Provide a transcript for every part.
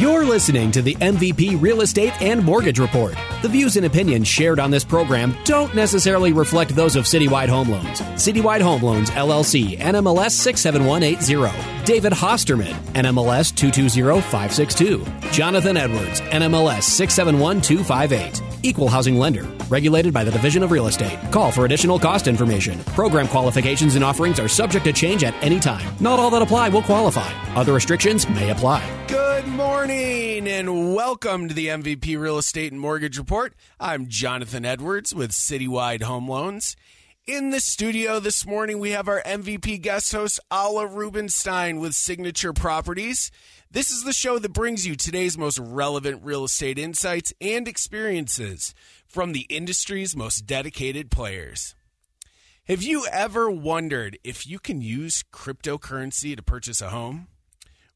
You're listening to the MVP Real Estate and Mortgage Report. The views and opinions shared on this program don't necessarily reflect those of Citywide Home Loans. Citywide Home Loans, LLC, NMLS 67180. David Hosterman, NMLS 220562. Jonathan Edwards, NMLS 671258. Equal housing lender. Regulated by the Division of Real Estate. Call for additional cost information. Program qualifications and offerings are subject to change at any time. Not all that apply will qualify. Other restrictions may apply. Good morning and welcome to the MVP Real Estate and Mortgage Report. I'm Jonathan Edwards with Citywide Home Loans. In the studio this morning, we have our MVP guest host, Alla Rubenstein with Signature Properties. This is the show that brings you today's most relevant real estate insights and experiences from the industry's most dedicated players. Have you ever wondered if you can use cryptocurrency to purchase a home?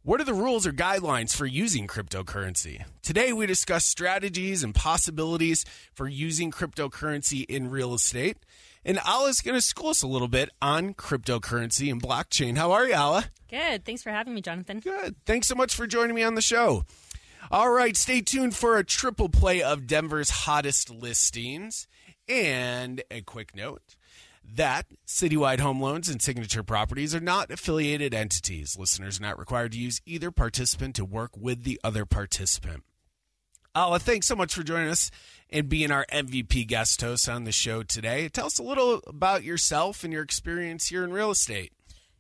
What are the rules or guidelines for using cryptocurrency? Today, we discuss strategies and possibilities for using cryptocurrency in real estate. And Alla's going to school us a little bit on cryptocurrency and blockchain. How are you, Alla? Good. Thanks for having me, Jonathan. Good. Thanks so much for joining me on the show. All right, stay tuned for a triple play of Denver's hottest listings. And a quick note that Citywide Home Loans and Signature Properties are not affiliated entities. Listeners are not required to use either participant to work with the other participant. Alla, thanks so much for joining us and being our MVP guest host on the show today. Tell us a little about yourself and your experience here in real estate.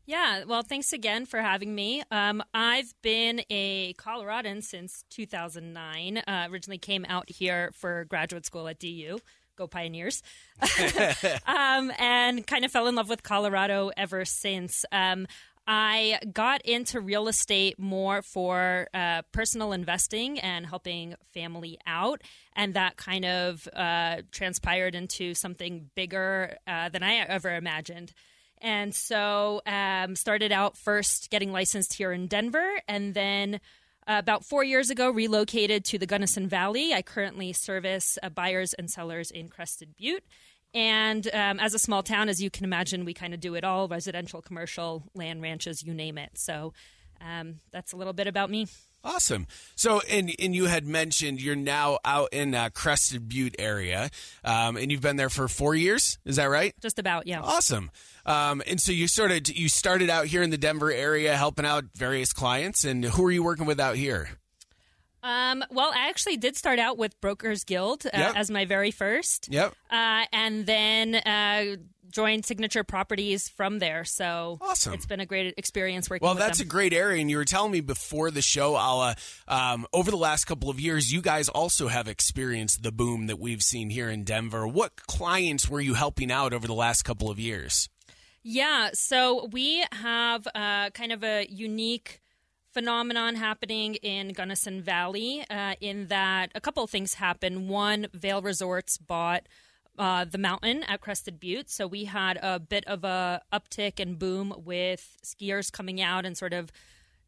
Yeah, well, thanks again for having me. Um, I've been a Coloradan since 2009. Uh, originally came out here for graduate school at DU. Go Pioneers. um, and kind of fell in love with Colorado ever since. Um, I got into real estate more for uh, personal investing and helping family out. And that kind of uh, transpired into something bigger uh, than I ever imagined. And so um, started out first getting licensed here in Denver and then uh, about four years ago relocated to the Gunnison Valley. I currently service uh, buyers and sellers in Crested Butte. And um, as a small town, as you can imagine, we kind of do it all residential, commercial, land ranches, you name it. So um, that's a little bit about me. Awesome. So, and and you had mentioned you're now out in uh, Crested Butte area, um, and you've been there for four years. Is that right? Just about, yeah. Awesome. Um, and so you sort of you started out here in the Denver area, helping out various clients. And who are you working with out here? Um, well, I actually did start out with Brokers Guild uh, Yep. as my very first. Yep. Uh, and then uh, joined Signature Properties from there. So Awesome. it's been a great experience working Well, that's them. a great area, and you were telling me before the show, Alla. Um, over the last couple of years, you guys also have experienced the boom that we've seen here in Denver. What clients were you helping out over the last couple of years? Yeah, so we have uh, kind of a unique phenomenon happening in Gunnison Valley uh, in that a couple of things happen. One, Vail Resorts bought uh, the mountain at Crested Butte, so we had a bit of a uptick and boom with skiers coming out and sort of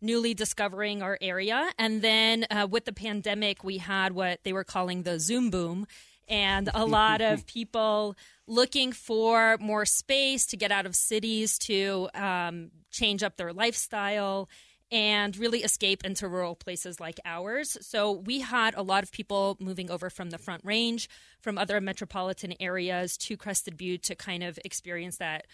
newly discovering our area. And then uh, with the pandemic, we had what they were calling the Zoom boom, and a lot of people looking for more space to get out of cities to um, change up their lifestyle and really escape into rural places like ours. So we had a lot of people moving over from the Front Range, from other metropolitan areas to Crested Butte to kind of experience that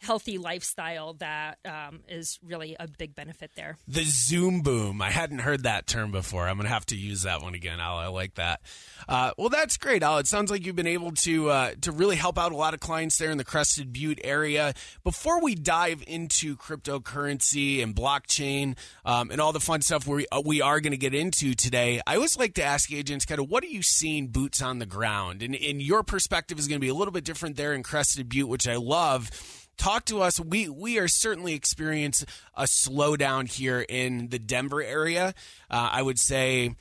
healthy lifestyle that um, is really a big benefit there. The Zoom boom. I hadn't heard that term before. I'm going to have to use that one again, Al. I like that. Uh, well, that's great, Al. It sounds like you've been able to uh, to really help out a lot of clients there in the Crested Butte area. Before we dive into cryptocurrency and blockchain um, and all the fun stuff we uh, we are going to get into today, I always like to ask agents kind of what are you seeing boots on the ground, and, and your perspective is going to be a little bit different there in Crested Butte, which I love talk to us. We we are certainly experiencing a slowdown here in the Denver area. Uh, I would say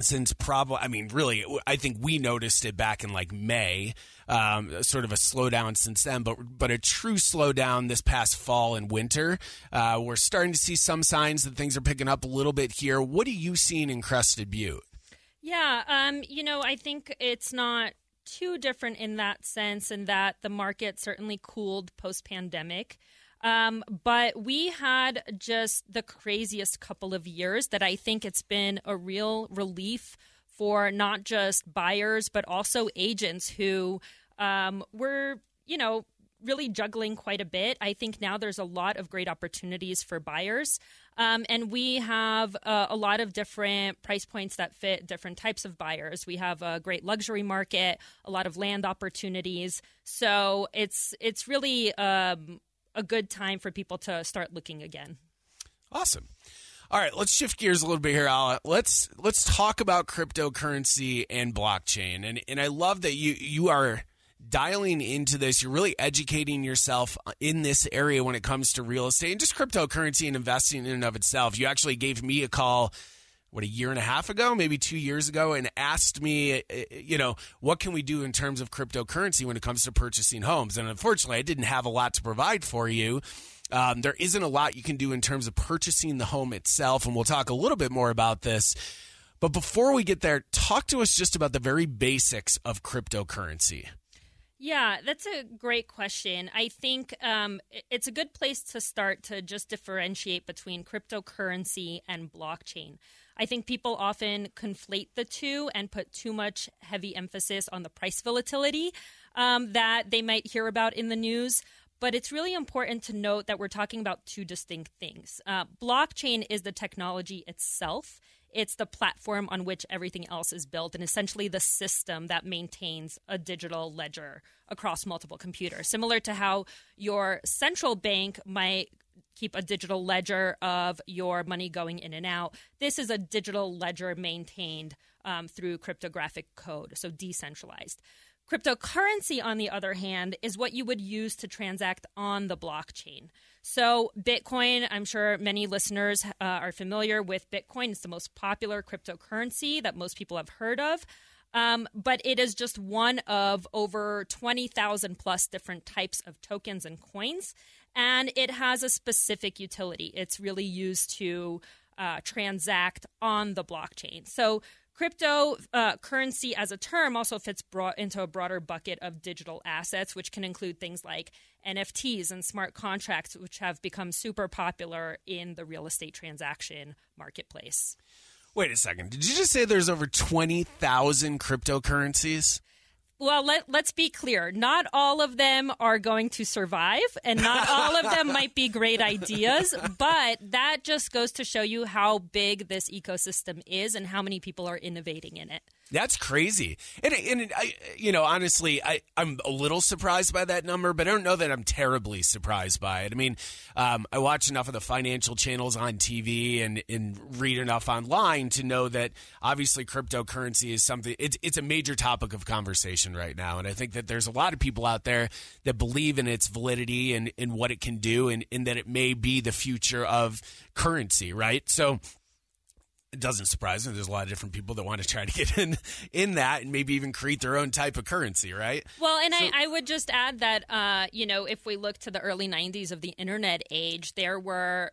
since probably, I mean, really, I think we noticed it back in like May. Um, sort of a slowdown since then, but but a true slowdown this past fall and winter. Uh, we're starting to see some signs that things are picking up a little bit here. What are you seeing in Crested Butte? Yeah, um, you know, I think it's not too different in that sense, in that the market certainly cooled post pandemic. Um, but we had just the craziest couple of years that I think it's been a real relief for not just buyers, but also agents who um, were, you know, really juggling quite a bit. I think now there's a lot of great opportunities for buyers. Um, and we have uh, a lot of different price points that fit different types of buyers. We have a great luxury market, a lot of land opportunities. So it's it's really um, a good time for people to start looking again. Awesome. All right, let's shift gears a little bit here, Alla. Let's let's talk about cryptocurrency and blockchain. And and I love that you you are dialing into this. You're really educating yourself in this area when it comes to real estate and just cryptocurrency and investing in and of itself. You actually gave me a call what a year and a half ago, maybe two years ago, and asked me, uh, you know, what can we do in terms of cryptocurrency when it comes to purchasing homes? And unfortunately, I didn't have a lot to provide for you. Um, there isn't a lot you can do in terms of purchasing the home itself, and we'll talk a little bit more about this. But before we get there, talk to us just about the very basics of cryptocurrency. Yeah, that's a great question. I think um, it's a good place to start to just differentiate between cryptocurrency and blockchain. I think people often conflate the two and put too much heavy emphasis on the price volatility um, that they might hear about in the news. But it's really important to note that we're talking about two distinct things. Uh, blockchain is the technology itself, it's the platform on which everything else is built, and essentially the system that maintains a digital ledger across multiple computers. Similar to how your central bank might keep a digital ledger of your money going in and out. This is a digital ledger maintained um, through cryptographic code, so decentralized. Cryptocurrency, on the other hand, is what you would use to transact on the blockchain. So, Bitcoin, I'm sure many listeners uh, are familiar with Bitcoin. It's the most popular cryptocurrency that most people have heard of. Um, but it is just one of over 20,000 plus different types of tokens and coins. And it has a specific utility. It's really used to uh, transact on the blockchain. So, Cryptocurrency uh, as a term also fits brought into a broader bucket of digital assets, which can include things like NFTs and smart contracts, which have become super popular in the real estate transaction marketplace. Wait a second. Did you just say there's over 20,000 cryptocurrencies? Well, let, let's be clear. Not all of them are going to survive, and not all of them might be great ideas, but that just goes to show you how big this ecosystem is and how many people are innovating in it. That's crazy. And, and I, you know, honestly, I, I'm a little surprised by that number, but I don't know that I'm terribly surprised by it. I mean, um, I watch enough of the financial channels on TV and, and read enough online to know that obviously cryptocurrency is something, it's, it's a major topic of conversation right now. And I think that there's a lot of people out there that believe in its validity and, and what it can do and, and that it may be the future of currency, right? So, it doesn't surprise me. There's a lot of different people that want to try to get in in that and maybe even create their own type of currency, right? Well, and so, I, I would just add that uh, you know if we look to the early '90s of the internet age, there were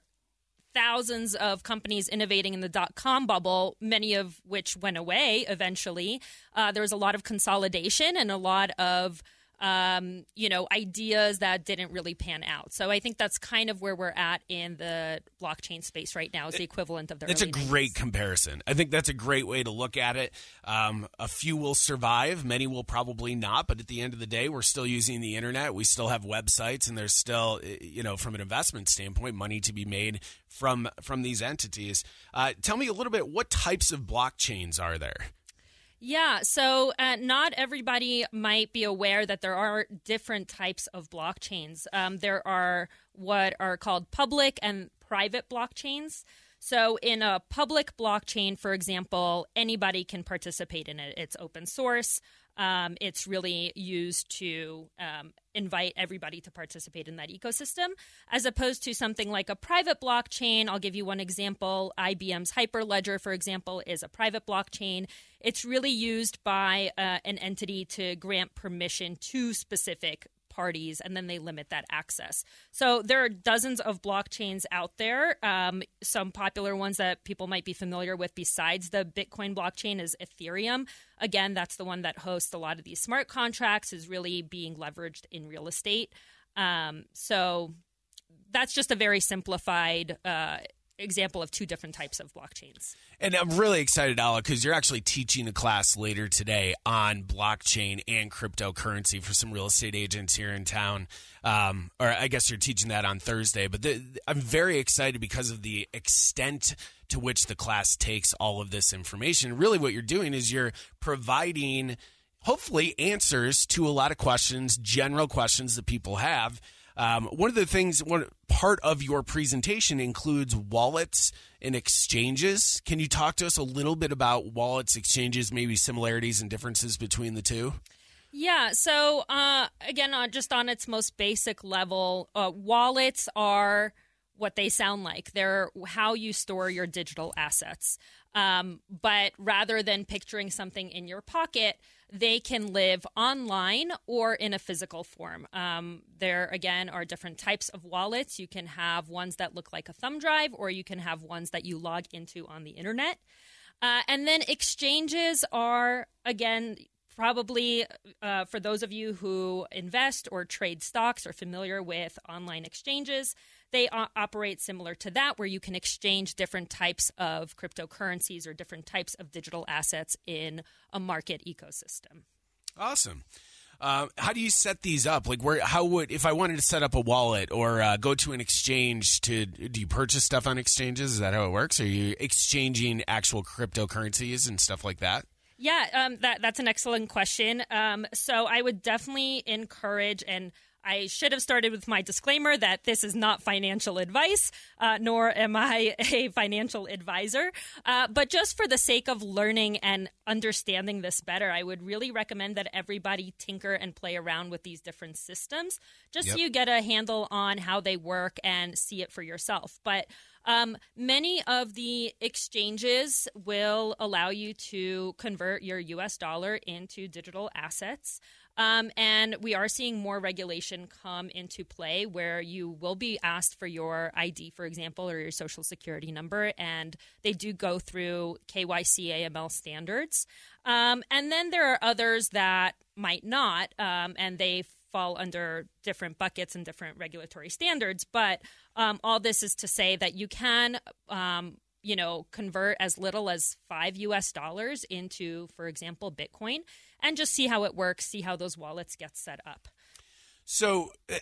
thousands of companies innovating in the dot com bubble, many of which went away eventually. Uh, there was a lot of consolidation and a lot of um, you know, ideas that didn't really pan out. So I think that's kind of where we're at in the blockchain space right now. Is the equivalent of the. It's a great comparison. I think that's a great way to look at it. Um, a few will survive, many will probably not. But at the end of the day, we're still using the internet. We still have websites, and there's still, you know, from an investment standpoint, money to be made from from these entities. Uh, tell me a little bit. What types of blockchains are there? Yeah, so uh, not everybody might be aware that there are different types of blockchains. Um, there are what are called public and private blockchains. So, in a public blockchain, for example, anybody can participate in it. It's open source. Um, it's really used to um, invite everybody to participate in that ecosystem, as opposed to something like a private blockchain. I'll give you one example. IBM's Hyperledger, for example, is a private blockchain. It's really used by uh, an entity to grant permission to specific parties and then they limit that access. So there are dozens of blockchains out there. Um, some popular ones that people might be familiar with besides the Bitcoin blockchain is Ethereum. Again, that's the one that hosts a lot of these smart contracts, is really being leveraged in real estate. Um, so that's just a very simplified uh, example of two different types of blockchains. And I'm really excited, Alla, because you're actually teaching a class later today on blockchain and cryptocurrency for some real estate agents here in town. Um, or I guess you're teaching that on Thursday. But the, I'm very excited because of the extent to which the class takes all of this information. Really, what you're doing is you're providing, hopefully, answers to a lot of questions, general questions that people have. Um, one of the things, one part of your presentation includes wallets and exchanges. Can you talk to us a little bit about wallets, exchanges, maybe similarities and differences between the two? Yeah. So uh, again, uh, just on its most basic level, uh, wallets are what they sound like. They're how you store your digital assets. Um, but rather than picturing something in your pocket, they can live online or in a physical form. Um, there, again, are different types of wallets. You can have ones that look like a thumb drive, or you can have ones that you log into on the internet. Uh, and then exchanges are, again, probably uh, for those of you who invest or trade stocks or familiar with online exchanges they o- operate similar to that where you can exchange different types of cryptocurrencies or different types of digital assets in a market ecosystem awesome uh, how do you set these up? Like, where? How would if I wanted to set up a wallet or uh, go to an exchange to? Do you purchase stuff on exchanges? Is that how it works? Are you exchanging actual cryptocurrencies and stuff like that? Yeah, um, that that's an excellent question. Um, so I would definitely encourage and. I should have started with my disclaimer that this is not financial advice, uh, nor am I a financial advisor. Uh, but just for the sake of learning and understanding this better, I would really recommend that everybody tinker and play around with these different systems just yep. so you get a handle on how they work and see it for yourself. But um, many of the exchanges will allow you to convert your US dollar into digital assets. Um, and we are seeing more regulation come into play where you will be asked for your ID, for example, or your social security number. And they do go through KYC AML standards. Um, and then there are others that might not, um, and they fall under different buckets and different regulatory standards. But um, all this is to say that you can, um, you know, convert as little as five US dollars into, for example, Bitcoin, and just see how it works, see how those wallets get set up. So, uh,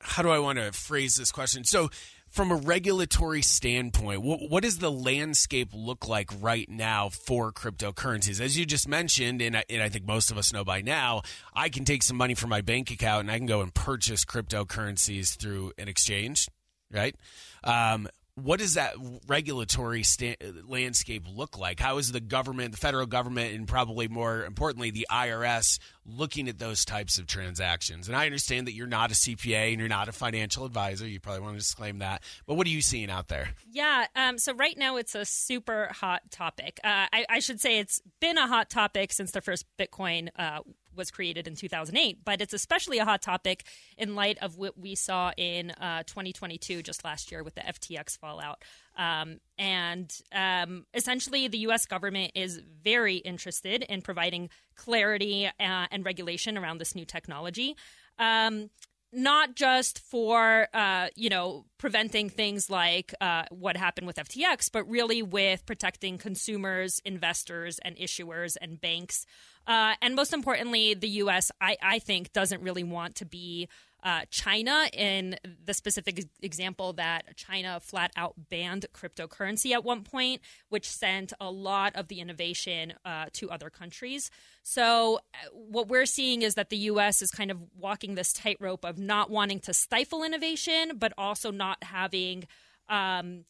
how do I want to phrase this question? So, from a regulatory standpoint, what, what, does the landscape look like right now for cryptocurrencies? As you just mentioned, and I, and I, think most of us know by now, I can take some money from my bank account and I can go and purchase cryptocurrencies through an exchange, right? Um, what does that regulatory sta- landscape look like? How is the government, the federal government, and probably more importantly, the IRS looking at those types of transactions? And I understand that you're not a CPA and you're not a financial advisor. You probably want to disclaim that. But what are you seeing out there? Yeah. Um, so right now it's a super hot topic. Uh, I, I, should say it's been a hot topic since the first Bitcoin uh, was created in 2008, but it's especially a hot topic in light of what we saw in uh, 2022, just last year, with the FTX fallout. Um, and um, essentially, the U.S. government is very interested in providing clarity uh, and regulation around this new technology. Um, not just for uh, you know preventing things like uh, what happened with FTX, but really with protecting consumers, investors, and issuers and banks. Uh, and most importantly, the U.S. I, I think doesn't really want to be uh, China in the specific example that China flat out banned cryptocurrency at one point, which sent a lot of the innovation uh, to other countries. So, uh, what we're seeing is that the US is kind of walking this tightrope of not wanting to stifle innovation, but also not having, um,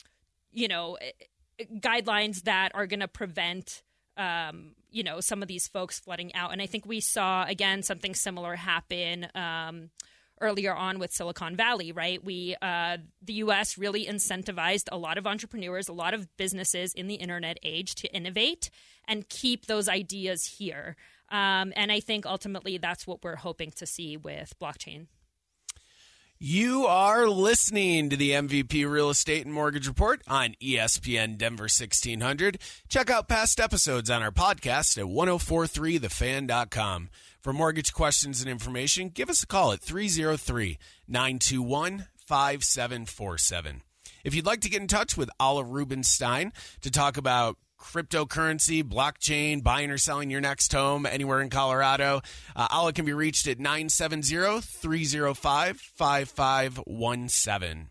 you know, guidelines that are going to prevent. Um, you know some of these folks flooding out and i think we saw again something similar happen um, earlier on with Silicon Valley, right? We, uh, the U.S. really incentivized a lot of entrepreneurs, a lot of businesses in the internet age to innovate and keep those ideas here. Um, and I think ultimately that's what we're hoping to see with blockchain. You are listening to the MVP Real Estate and Mortgage Report on ESPN Denver 1600. Check out past episodes on our podcast at 1043thefan.com. For mortgage questions and information, give us a call at 303 921 5747. If you'd like to get in touch with Alla Rubenstein to talk about cryptocurrency, blockchain, buying or selling your next home anywhere in Colorado. Uh, Alla can be reached at 970 305 5517.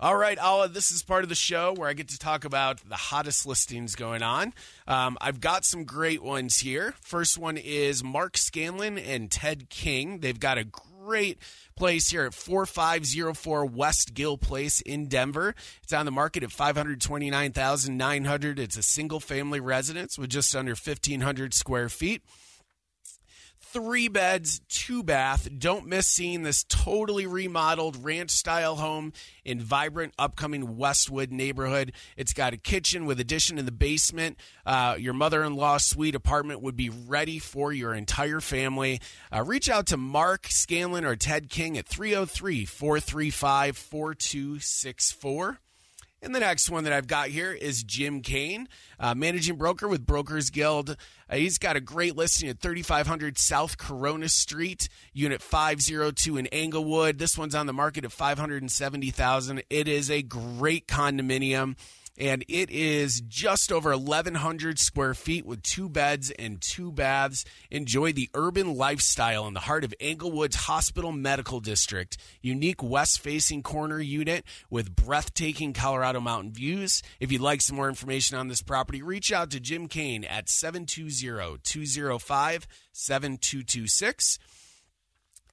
All right, Alla, this is part of the show where I get to talk about the hottest listings going on. Um, I've got some great ones here. First one is Mark Scanlon and Ted King. They've got a great place here at 4504 West Gill Place in Denver. It's on the market at 529,900. It's a single family residence with just under 1500 square feet three beds, two bath. Don't miss seeing this totally remodeled ranch style home in vibrant upcoming Westwood neighborhood. It's got a kitchen with addition in the basement. Uh, your mother in law suite apartment would be ready for your entire family. Uh, reach out to Mark Scanlon or Ted King at 303 435 4264. And the next one that I've got here is Jim Kane, uh, managing broker with Brokers Guild. Uh, he's got a great listing at 3500 South Corona Street, Unit 502 in Englewood. This one's on the market at 570,000. It is a great condominium and it is just over 1,100 square feet with two beds and two baths. Enjoy the urban lifestyle in the heart of Englewood's Hospital Medical District. Unique west facing corner unit with breathtaking Colorado mountain views. If you'd like some more information on this property, reach out to Jim Kane at 720 205 7226.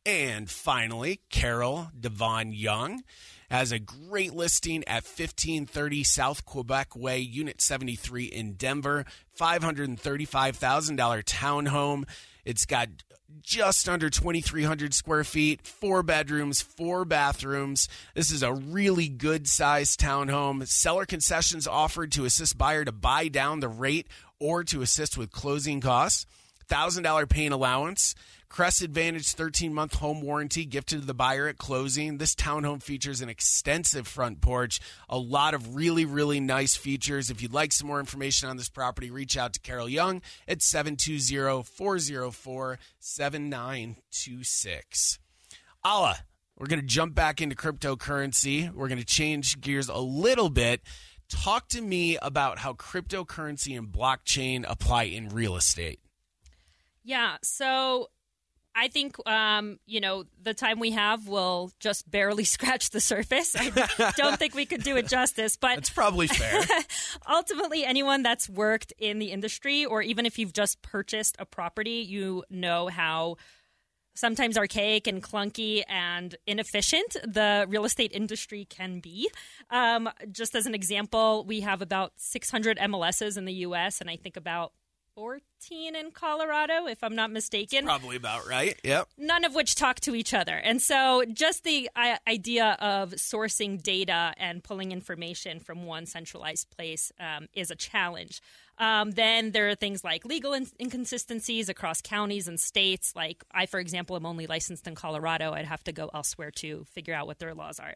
And finally, Carol Devon Young has a great listing at 1530 South Quebec Way, Unit 73 in Denver. $535,000 townhome. It's got just under 2,300 square feet, four bedrooms, four bathrooms. This is a really good sized townhome. Seller concessions offered to assist buyer to buy down the rate or to assist with closing costs. $1,000 paint allowance. Crest Advantage 13 month home warranty gifted to the buyer at closing. This townhome features an extensive front porch, a lot of really, really nice features. If you'd like some more information on this property, reach out to Carol Young at 720 404 7926. Alla, we're going to jump back into cryptocurrency. We're going to change gears a little bit. Talk to me about how cryptocurrency and blockchain apply in real estate. Yeah, so I think, um, you know, the time we have will just barely scratch the surface. I don't think we could do it justice, but it's probably fair. ultimately, anyone that's worked in the industry, or even if you've just purchased a property, you know how sometimes archaic and clunky and inefficient the real estate industry can be. Um, just as an example, we have about 600 MLSs in the US, and I think about 14 in Colorado, if I'm not mistaken. That's probably about right. Yep. None of which talk to each other. And so, just the uh, idea of sourcing data and pulling information from one centralized place um, is a challenge. Um, then there are things like legal in- inconsistencies across counties and states. Like, I, for example, am only licensed in Colorado. I'd have to go elsewhere to figure out what their laws are.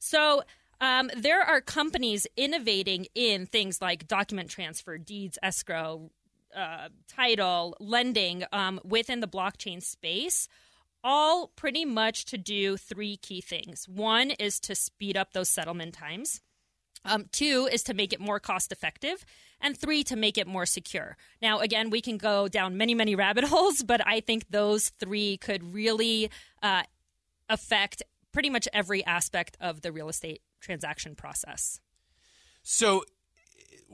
So, um, there are companies innovating in things like document transfer, deeds, escrow, uh, title, lending um, within the blockchain space, all pretty much to do three key things. One is to speed up those settlement times. Um, two is to make it more cost effective. And three, to make it more secure. Now, again, we can go down many, many rabbit holes, but I think those three could really uh, affect pretty much every aspect of the real estate transaction process. So,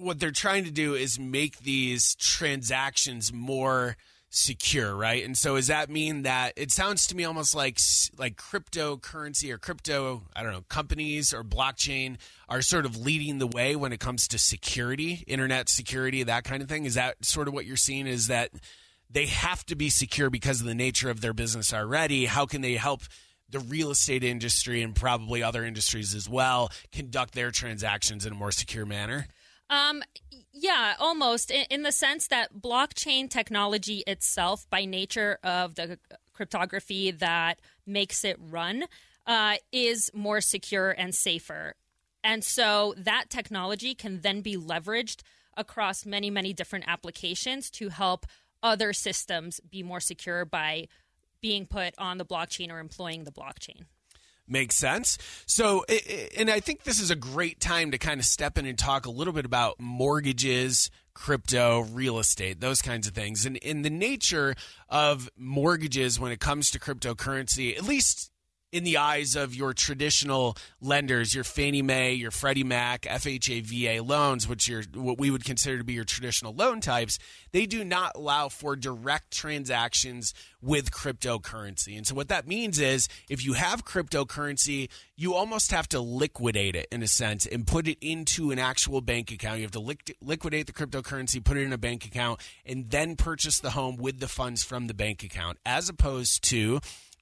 what they're trying to do is make these transactions more secure, right? And so does that mean that it sounds to me almost like like cryptocurrency or crypto, I don't know, companies or blockchain are sort of leading the way when it comes to security, internet security, that kind of thing. Is that sort of what you're seeing is that they have to be secure because of the nature of their business already? How can they help the real estate industry and probably other industries as well conduct their transactions in a more secure manner? Um, yeah, almost in, in, the sense that blockchain technology itself, by nature of the cryptography that makes it run, uh, is more secure and safer. And so that technology can then be leveraged across many, many different applications to help other systems be more secure by being put on the blockchain or employing the blockchain. Makes sense. So, and I think this is a great time to kind of step in and talk a little bit about mortgages, crypto, real estate, those kinds of things. And in the nature of mortgages when it comes to cryptocurrency, at least in the eyes of your traditional lenders, your Fannie Mae, your Freddie Mac, FHA, VA loans, which are what we would consider to be your traditional loan types, they do not allow for direct transactions with cryptocurrency. And so what that means is if you have cryptocurrency, you almost have to liquidate it in a sense and put it into an actual bank account. You have to liquidate the cryptocurrency, put it in a bank account, and then purchase the home with the funds from the bank account, as opposed to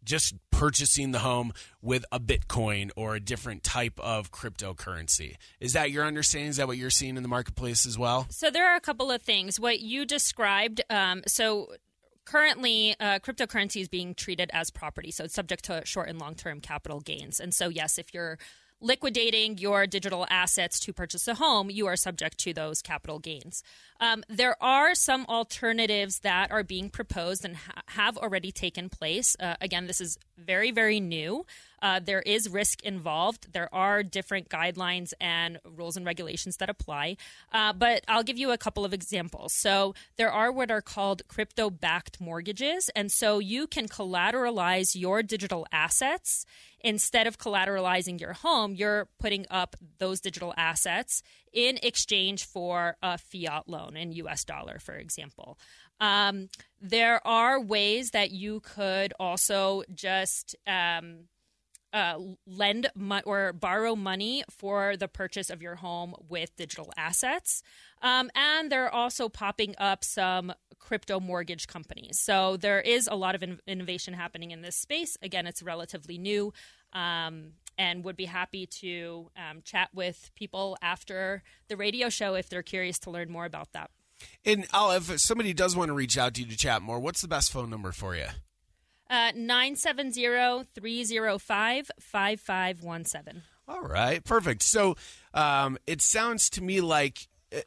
just purchasing the home with a Bitcoin or a different type of cryptocurrency. Is that your understanding? Is that what you're seeing in the marketplace as well? So there are a couple of things. What you described, um, so currently uh, cryptocurrency is being treated as property so it's subject to short and long term capital gains and so yes if you're liquidating your digital assets to purchase a home, you are subject to those capital gains. Um, there are some alternatives that are being proposed and ha- have already taken place. Uh, again, this is very, very new. Uh, there is risk involved. There are different guidelines and rules and regulations that apply. Uh, but I'll give you a couple of examples. So there are what are called crypto backed mortgages. And so you can collateralize your digital assets instead of collateralizing your home, you're putting up those digital assets in exchange for a fiat loan in US dollar, for example. Um, there are ways that you could also just um, uh, lend mo- or borrow money for the purchase of your home with digital assets. Um, and they're also popping up some crypto mortgage companies. So there is a lot of in- innovation happening in this space. Again, it's relatively new. Um, and would be happy to um, chat with people after the radio show if they're curious to learn more about that. And I'll, if somebody does want to reach out to you to chat more, what's the best phone number for you? Uh, 970-305-5517. All right, perfect. So um, it sounds to me like uh,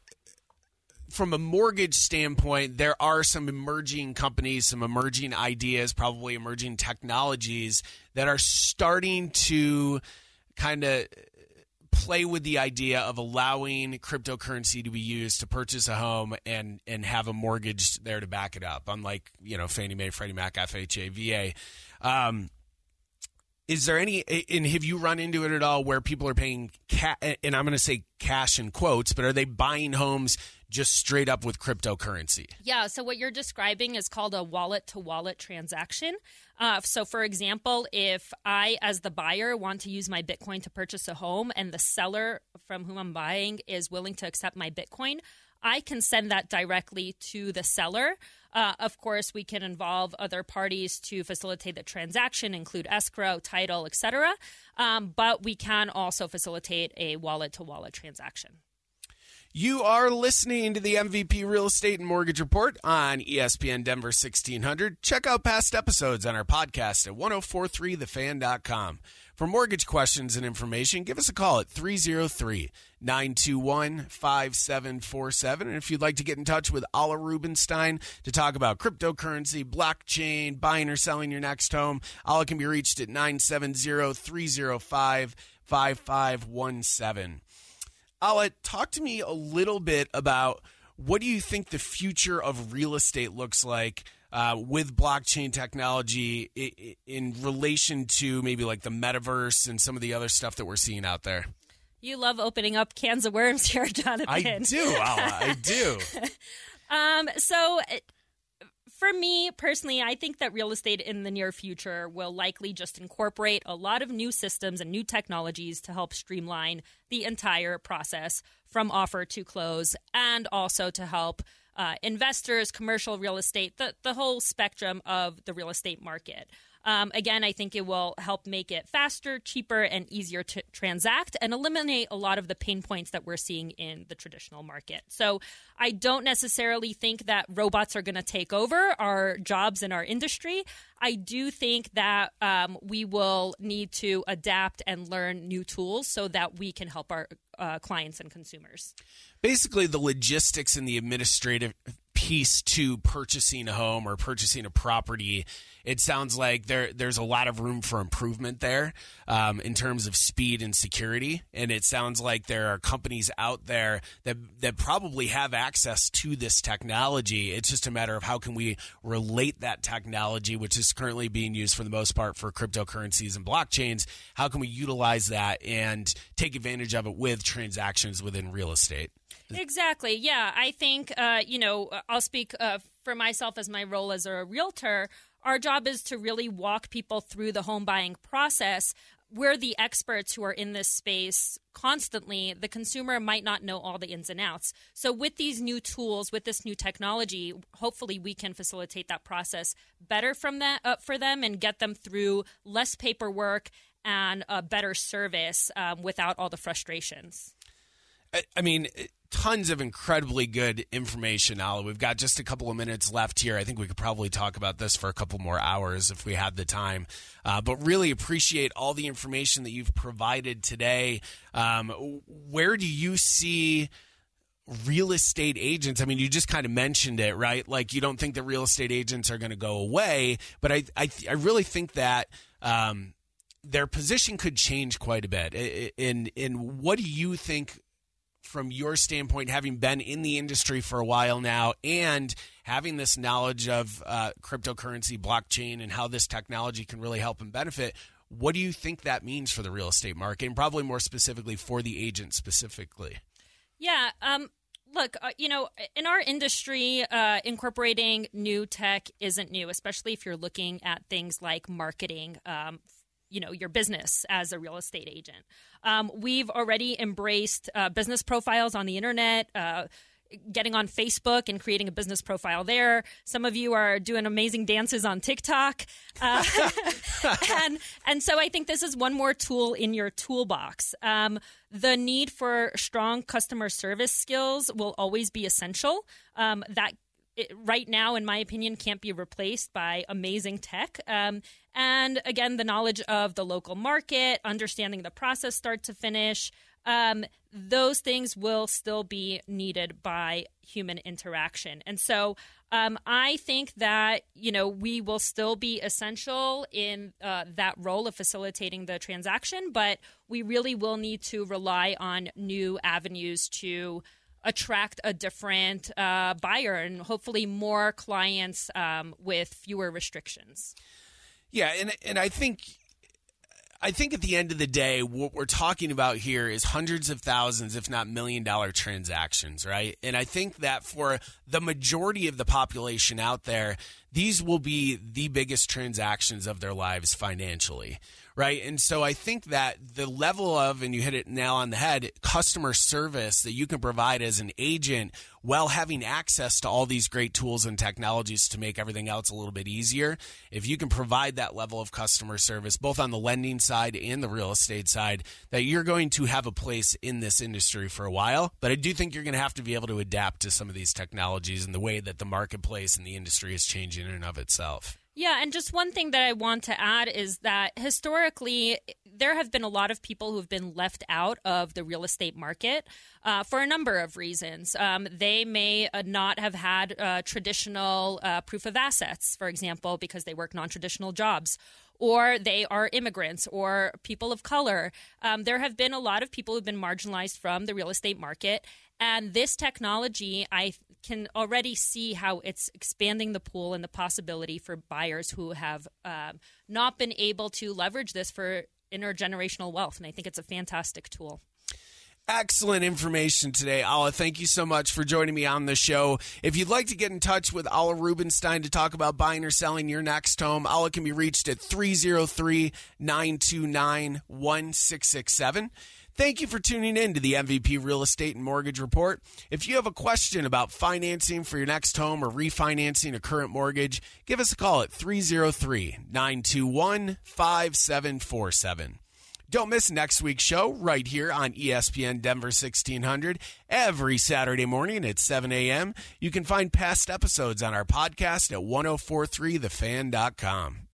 from a mortgage standpoint, there are some emerging companies, some emerging ideas, probably emerging technologies that are starting to kind of play with the idea of allowing cryptocurrency to be used to purchase a home and and have a mortgage there to back it up, unlike you know Fannie Mae, Freddie Mac, FHA, VA. Um, is there any and have you run into it at all where people are paying ca- and I'm going to say cash in quotes, but are they buying homes just straight up with cryptocurrency. Yeah. So what you're describing is called a wallet to wallet transaction. Uh, so, for example, if I, as the buyer, want to use my Bitcoin to purchase a home and the seller from whom I'm buying is willing to accept my Bitcoin, I can send that directly to the seller. Uh, of course, we can involve other parties to facilitate the transaction, include escrow, title, etc. Um, but we can also facilitate a wallet to wallet transaction. You are listening to the MVP Real Estate and Mortgage Report on ESPN Denver 1600. Check out past episodes on our podcast at 1043thefan.com. For mortgage questions and information, give us a call at 303 921 5747. And if you'd like to get in touch with Alla Rubenstein to talk about cryptocurrency, blockchain, buying or selling your next home, Alla can be reached at 970 305 5517. Alla, talk to me a little bit about what do you think the future of real estate looks like uh, with blockchain technology in, in relation to maybe like the metaverse and some of the other stuff that we're seeing out there? You love opening up cans of worms here, Jonathan. I do, Alla, I do. um, so for me personally, I think that real estate in the near future will likely just incorporate a lot of new systems and new technologies to help streamline the entire process from offer to close and also to help uh, investors, commercial real estate, the, the whole spectrum of the real estate market. Um, again, I think it will help make it faster, cheaper, and easier to transact and eliminate a lot of the pain points that we're seeing in the traditional market. So I don't necessarily think that robots are going to take over our jobs in our industry. I do think that um, we will need to adapt and learn new tools so that we can help our uh, clients and consumers. Basically, the logistics and the administrative piece to purchasing a home or purchasing a property, it sounds like there there's a lot of room for improvement there um, in terms of speed and security. And it sounds like there are companies out there that that probably have access to this technology. It's just a matter of how can we relate that technology, which is currently being used for the most part for cryptocurrencies and blockchains. How can we utilize that and take advantage of it with transactions within real estate? Exactly. Yeah. I think, uh, you know, I'll speak uh, for myself as my role as a realtor. Our job is to really walk people through the home buying process. We're the experts who are in this space constantly. The consumer might not know all the ins and outs. So, with these new tools, with this new technology, hopefully we can facilitate that process better from that uh, for them and get them through less paperwork and a better service um, without all the frustrations. I, I mean, tons of incredibly good information, Alla. We've got just a couple of minutes left here. I think we could probably talk about this for a couple more hours if we had the time. Uh, but really appreciate all the information that you've provided today. Um, where do you see? real estate agents i mean you just kind of mentioned it right like you don't think that real estate agents are going to go away but i i, I really think that um, their position could change quite a bit in in what do you think from your standpoint, having been in the industry for a while now and having this knowledge of uh, cryptocurrency, blockchain, and how this technology can really help and benefit, what do you think that means for the real estate market and probably more specifically for the agent specifically? Yeah. Um, look, uh, you know, in our industry, uh, incorporating new tech isn't new, especially if you're looking at things like marketing um, you know your business as a real estate agent. Um, we've already embraced uh, business profiles on the internet. Uh, getting on Facebook and creating a business profile there. Some of you are doing amazing dances on TikTok, uh, and and so I think this is one more tool in your toolbox. Um, the need for strong customer service skills will always be essential. Um, that it, right now, in my opinion, can't be replaced by amazing tech. Um, and again, the knowledge of the local market, understanding the process start to finish, um, those things will still be needed by human interaction. And so um, I think that, you know, we will still be essential in uh, that role of facilitating the transaction, but we really will need to rely on new avenues to attract a different uh, buyer and hopefully more clients um, with fewer restrictions. Yeah, and and I think I think at the end of the day, what we're talking about here is hundreds of thousands, if not million dollar transactions, right? And I think that for the majority of the population out there, these will be the biggest transactions of their lives financially right? And so I think that the level of, and you hit it now on the head, customer service that you can provide as an agent while having access to all these great tools and technologies to make everything else a little bit easier. If you can provide that level of customer service, both on the lending side and the real estate side, that you're going to have a place in this industry for a while. But I do think you're going to have to be able to adapt to some of these technologies and the way that the marketplace and the industry is changing in and of itself. Yeah, and just one thing that I want to add is that historically, there have been a lot of people who have been left out of the real estate market uh, for a number of reasons. Um, they may uh, not have had uh, traditional uh, proof of assets, for example, because they work non traditional jobs. Or they are immigrants or people of color. Um, there have been a lot of people who've been marginalized from the real estate market. And this technology, I can already see how it's expanding the pool and the possibility for buyers who have um, not been able to leverage this for intergenerational wealth. And I think it's a fantastic tool. Excellent information today, Alla. Thank you so much for joining me on the show. If you'd like to get in touch with Alla Rubenstein to talk about buying or selling your next home, Alla can be reached at 303 929 1667. Thank you for tuning in to the MVP Real Estate and Mortgage Report. If you have a question about financing for your next home or refinancing a current mortgage, give us a call at 303 921 5747. Don't miss next week's show right here on ESPN Denver 1600 every Saturday morning at 7 a.m. You can find past episodes on our podcast at 1043thefan.com.